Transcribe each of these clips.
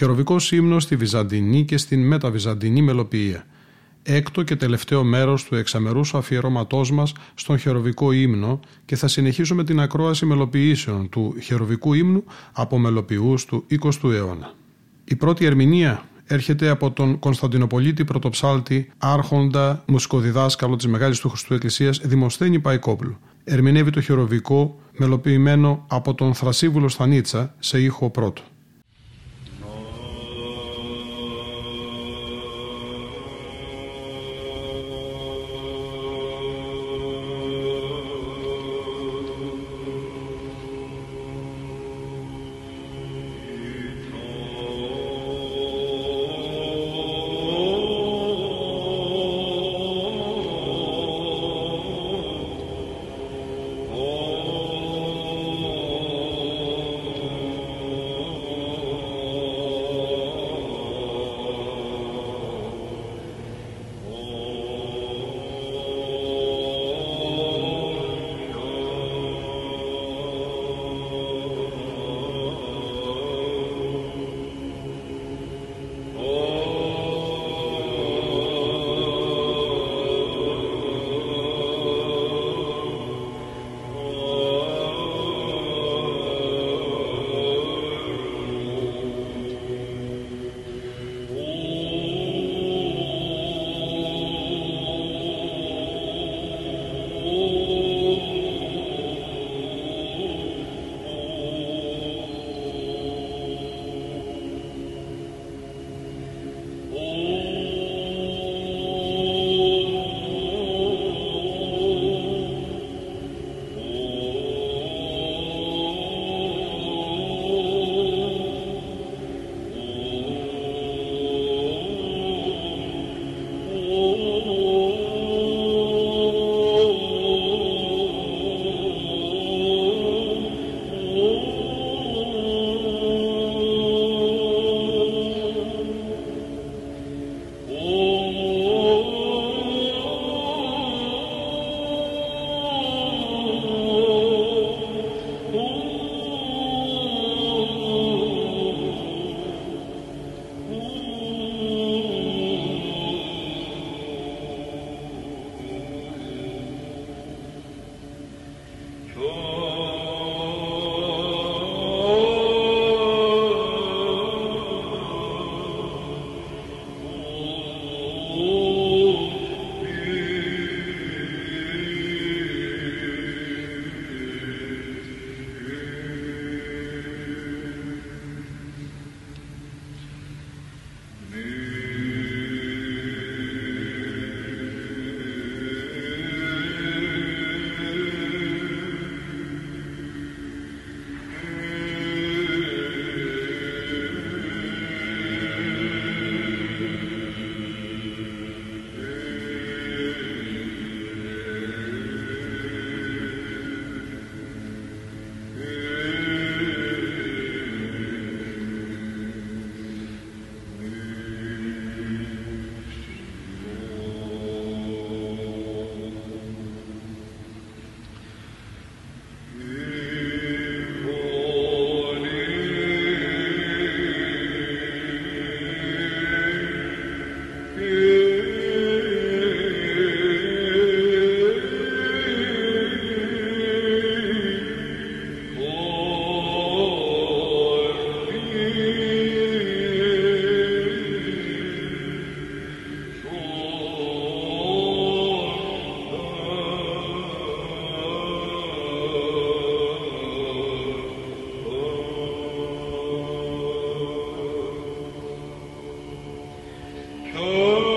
Χεροβικός ύμνος στη Βυζαντινή και στην μεταβυζαντινή μελοποιία. Έκτο και τελευταίο μέρος του εξαμερούς αφιερώματός μας στον χεροβικό ύμνο και θα συνεχίσουμε την ακρόαση μελοποιήσεων του χεροβικού ύμνου από μελοποιούς του 20ου αιώνα. Η πρώτη ερμηνεία έρχεται από τον Κωνσταντινοπολίτη πρωτοψάλτη άρχοντα μουσικοδιδάσκαλο της Μεγάλης του Χριστού Εκκλησίας Δημοσθένη Παϊκόπουλου. Ερμηνεύει το χειροβικό μελοποιημένο από τον Θρασίβουλο Στανίτσα σε ήχο πρώτο. Oh.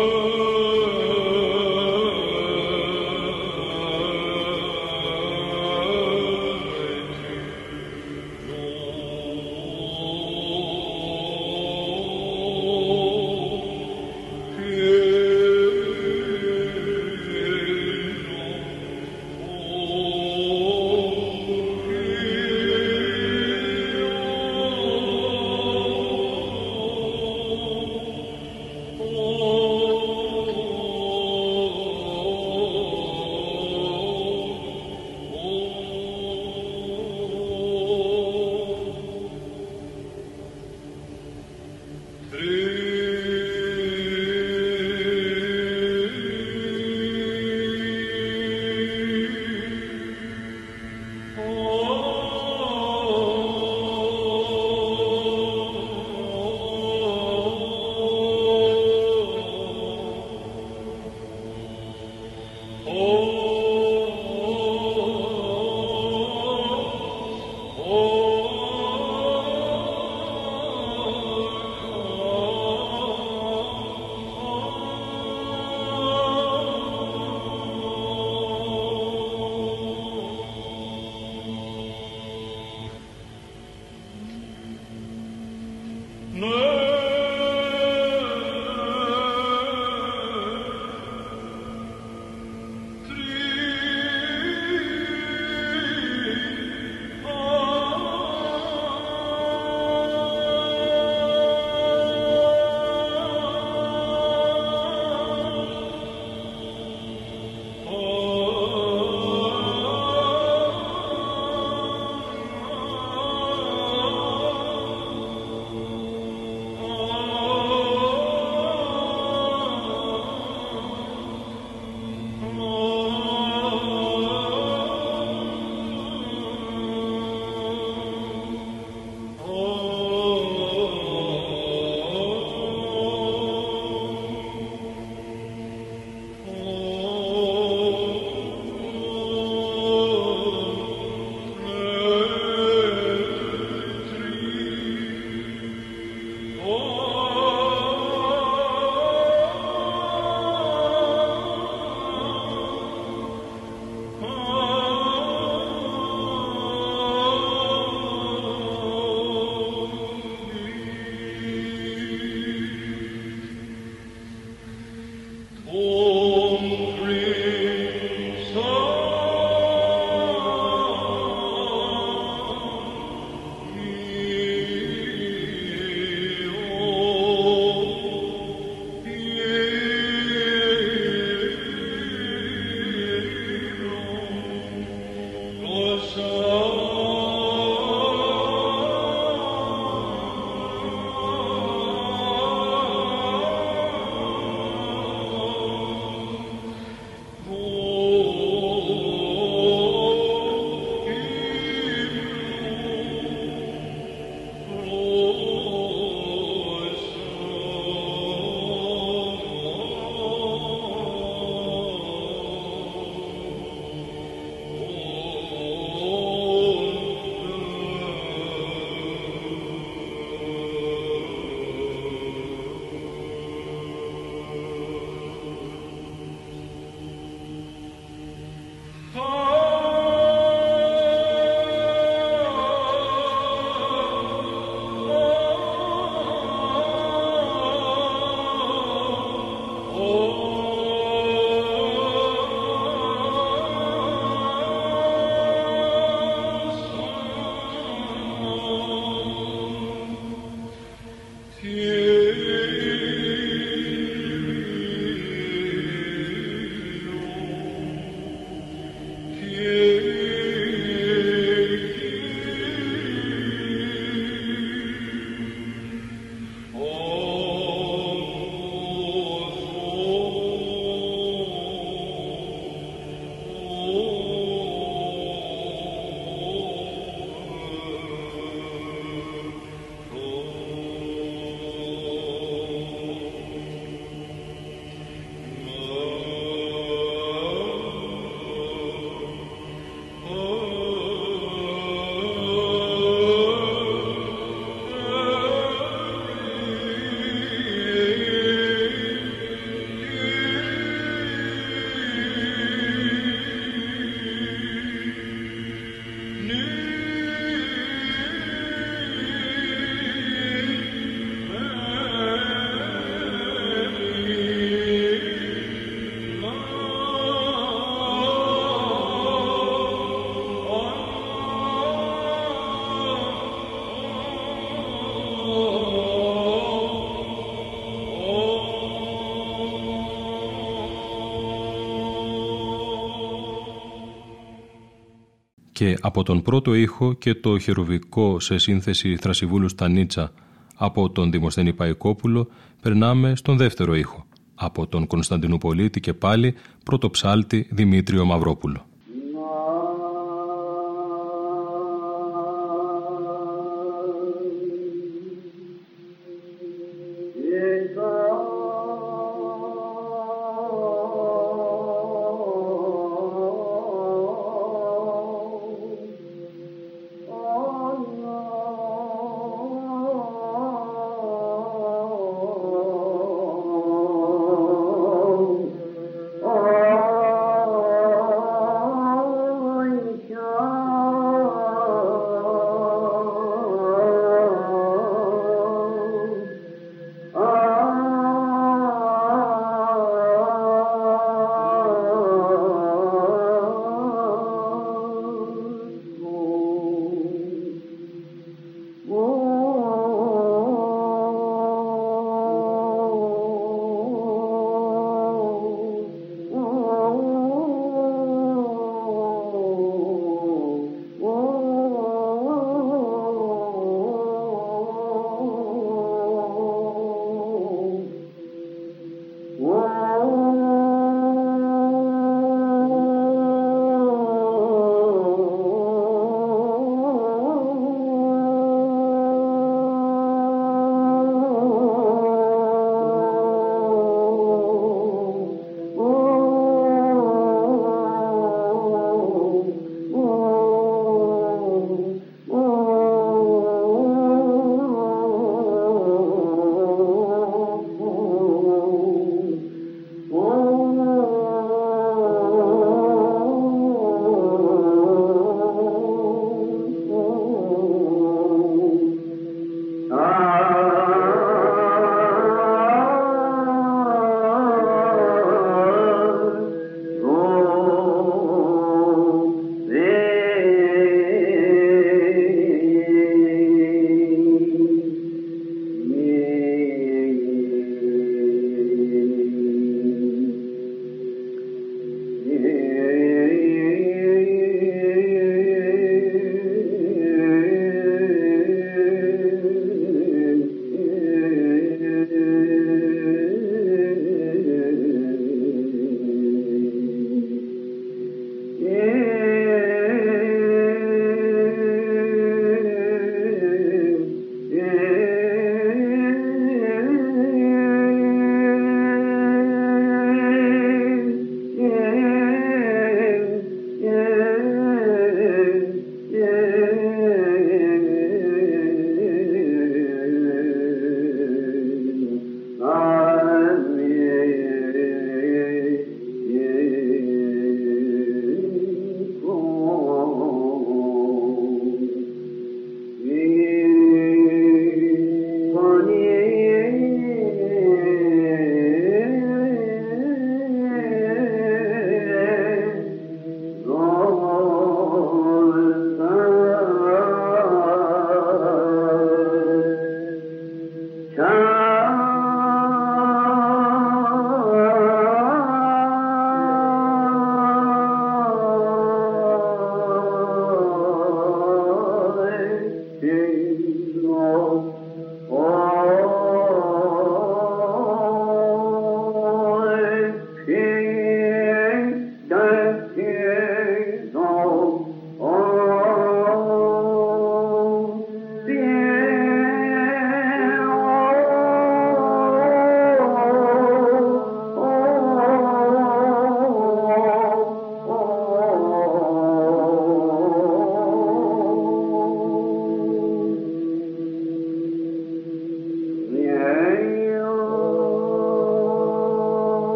Και από τον πρώτο ήχο και το χερουβικό σε σύνθεση Θρασιβούλου Στανίτσα από τον Δημοσθένη Παϊκόπουλο περνάμε στον δεύτερο ήχο από τον Κωνσταντινούπολίτη και πάλι πρωτοψάλτη Δημήτριο Μαυρόπουλο.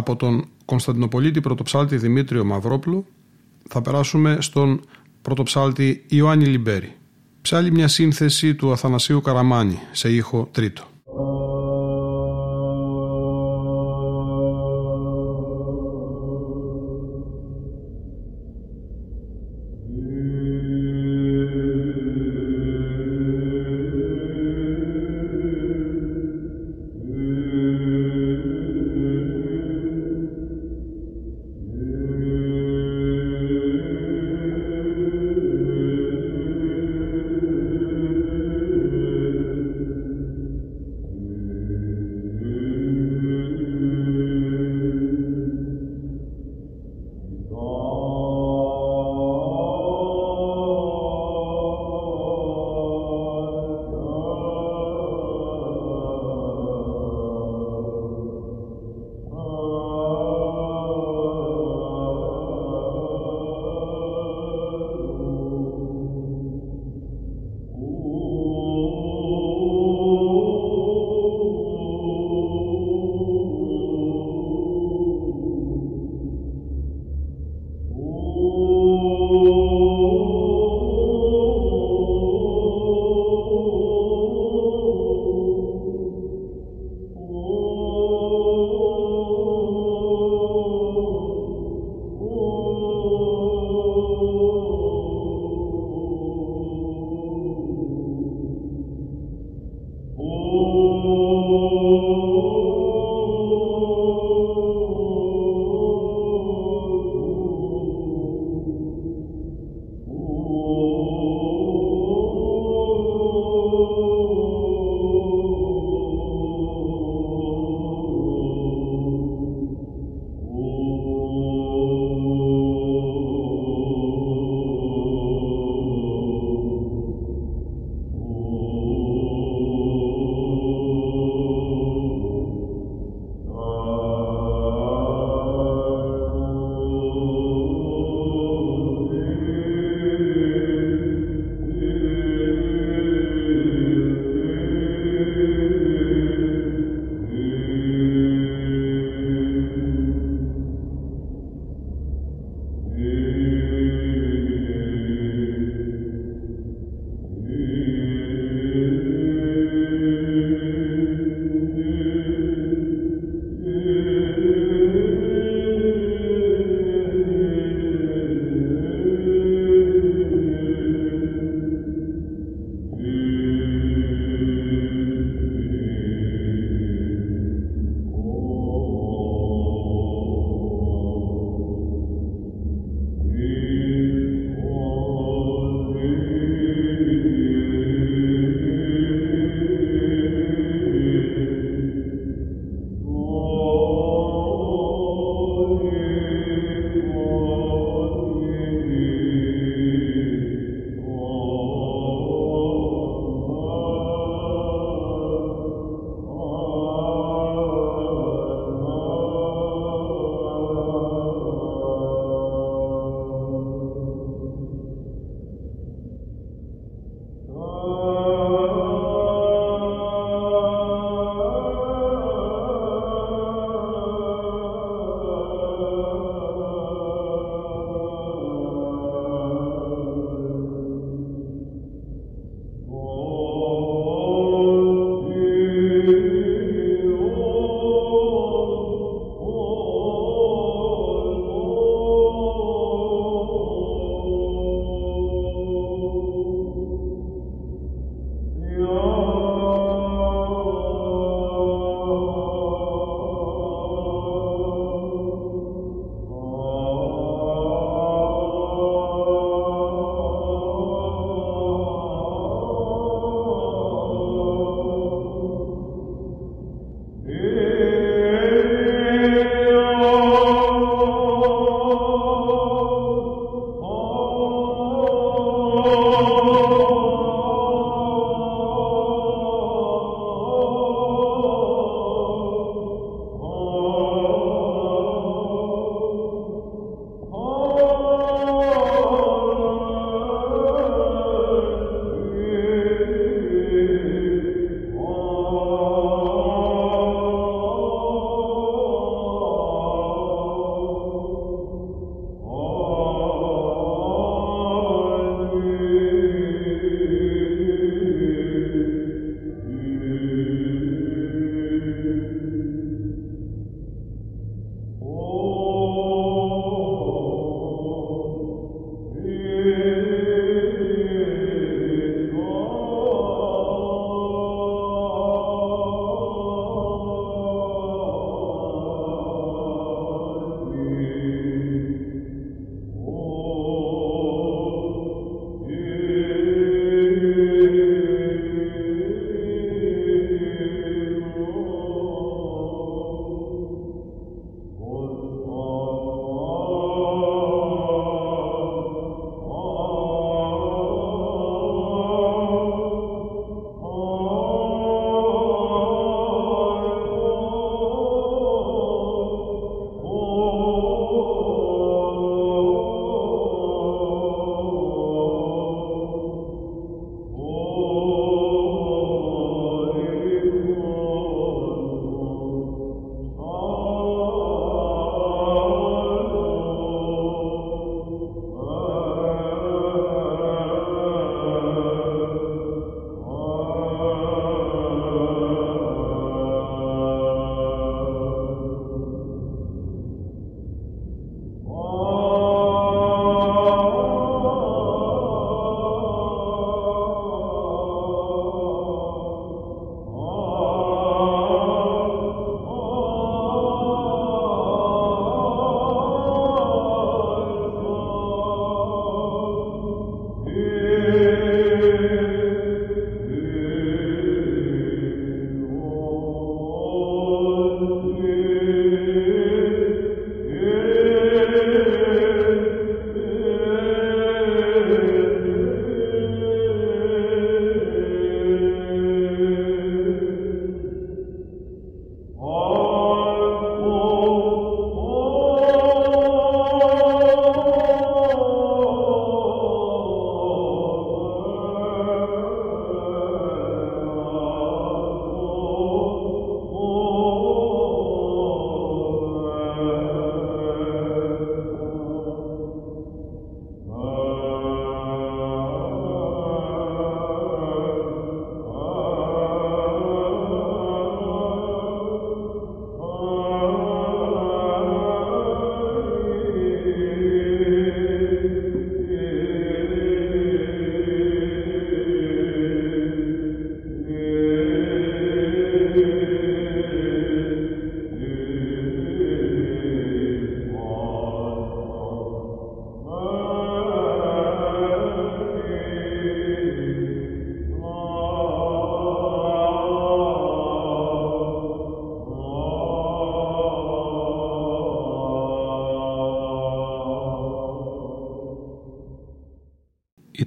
Από τον Κωνσταντινοπολίτη πρωτοψάλτη Δημήτριο Μαυρόπουλο θα περάσουμε στον πρωτοψάλτη Ιωάννη Λιμπέρη. Ψάλει μια σύνθεση του Αθανασίου Καραμάνη σε ήχο τρίτο.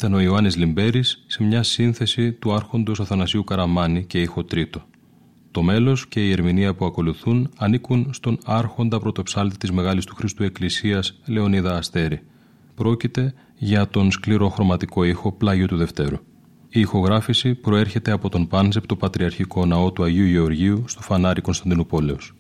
Ήταν ο Ιωάννης Λιμπέρης σε μια σύνθεση του άρχοντος Αθανασίου Καραμάνη και ήχο τρίτο. Το μέλος και η ερμηνεία που ακολουθούν ανήκουν στον άρχοντα πρωτοψάλτη της Μεγάλης του Χριστού Εκκλησίας Λεωνίδα Αστέρη. Πρόκειται για τον σκληρό χρωματικό ήχο πλάγιο του Δευτέρου. Η ηχογράφηση προέρχεται από τον Πάντζεπτο Πατριαρχικό Ναό του Αγίου Γεωργίου στο Φανάρι Κωνσταντινούπολεως.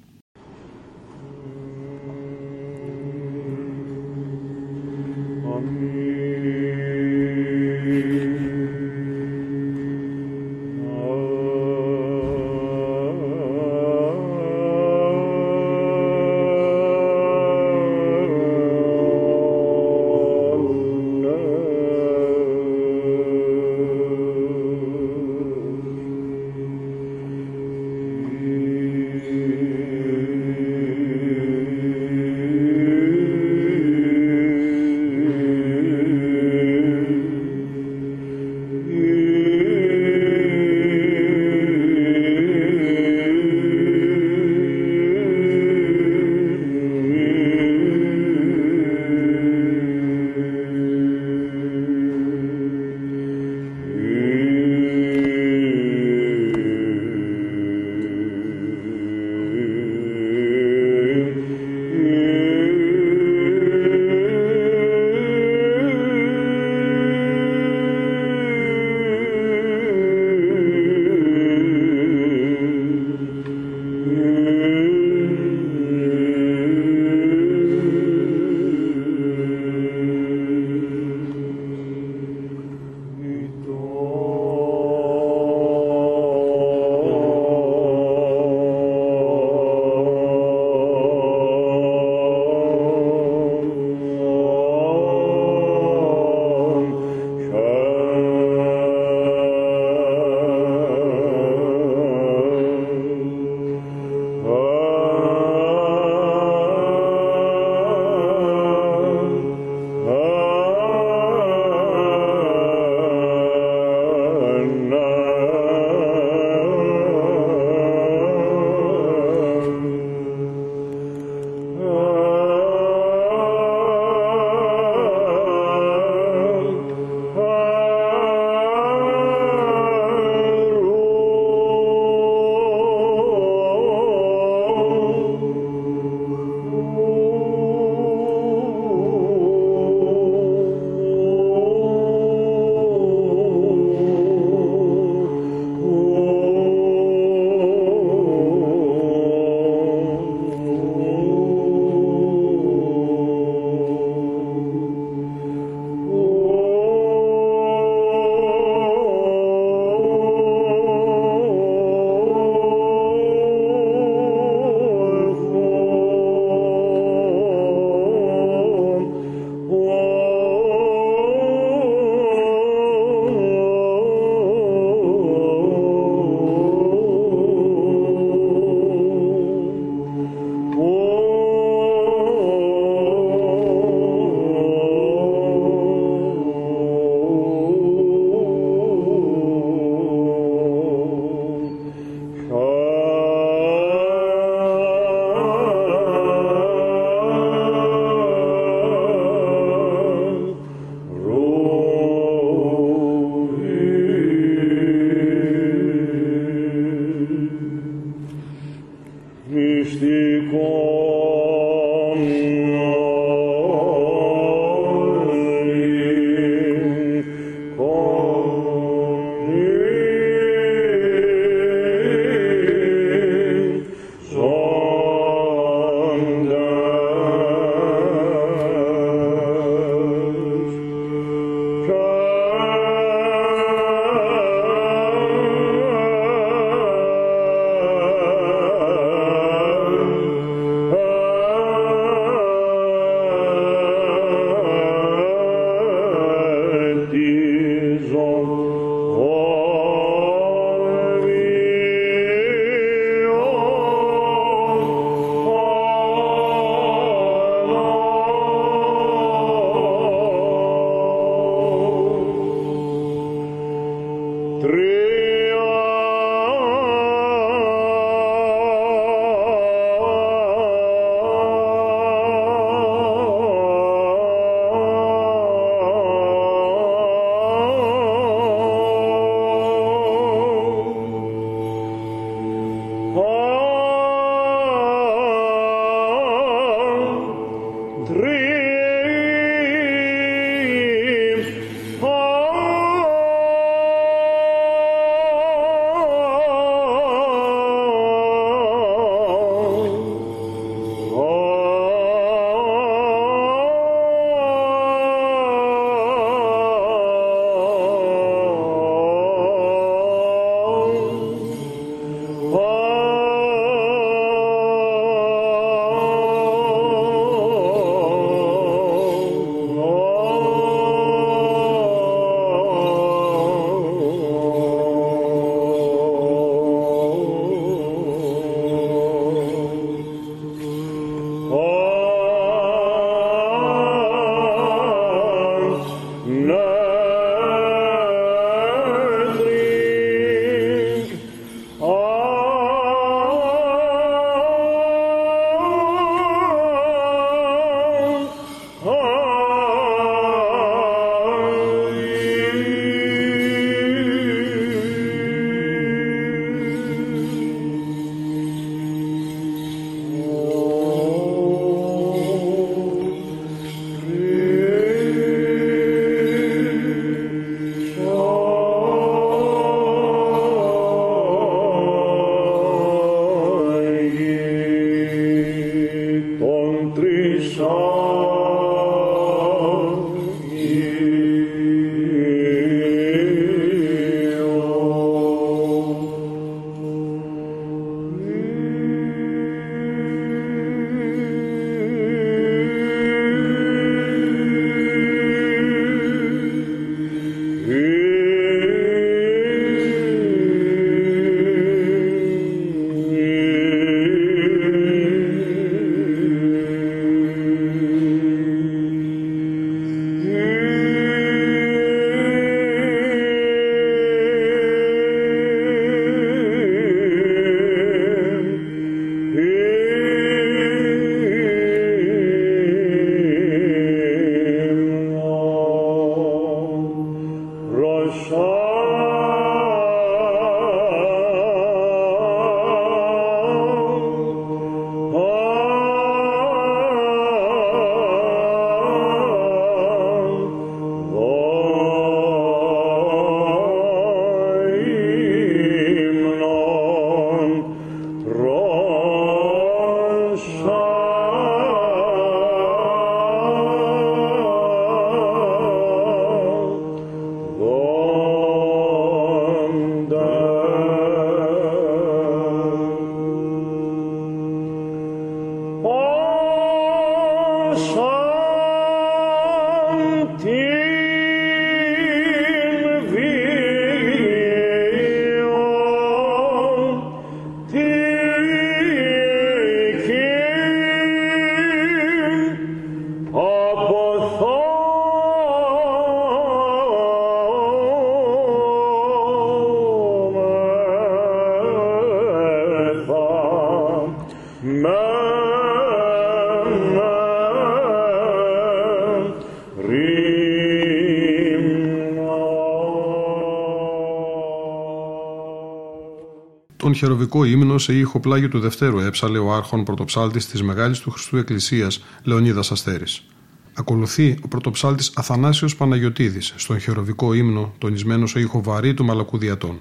Τον χεροβικό ύμνο σε ήχο πλάγιο του Δευτέρου έψαλε ο άρχον πρωτοψάλτης της Μεγάλης του Χριστού Εκκλησίας Λεωνίδας Αστέρης. Ακολουθεί ο πρωτοψάλτης Αθανάσιος Παναγιοτήδη στον χεροβικό ύμνο τονισμένο σε ήχο βαρύ του Μαλακουδιατών.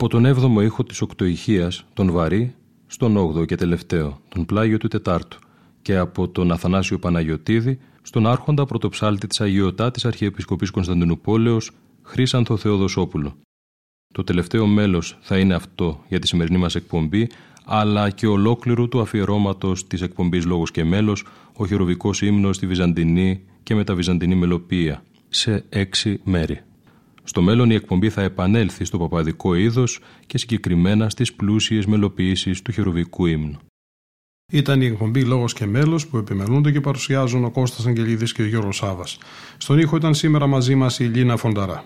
Από τον 7ο ήχο της οκτωηχίας, τον βαρύ, στον 8ο και τελευταίο, τον πλάγιο του Τετάρτου και από τον Αθανάσιο Παναγιωτίδη στον άρχοντα πρωτοψάλτη της Αγιωτάτης Αρχιεπισκοπής Κωνσταντινούπολεως Χρήσανθο Θεοδοσόπουλο. Το τελευταίο μέλος θα είναι αυτό για τη σημερινή μας εκπομπή, αλλά και ολόκληρου του αφιερώματος της εκπομπής Λόγος και Μέλος, ο χειροβικός ύμνος στη Βυζαντινή και μεταβυζαντινή μελοποίηση, σε έξι μέρη. Στο μέλλον η εκπομπή θα επανέλθει στο παπαδικό είδος και συγκεκριμένα στις πλούσιες μελοποιήσεις του χερουβικού ύμνου. Ήταν η εκπομπή Λόγος και Μέλος που επιμελούνται και παρουσιάζουν ο Κώστας Αγγελίδης και ο Γιώργος Σάβας. Στον ήχο ήταν σήμερα μαζί μας η Λίνα Φονταρά.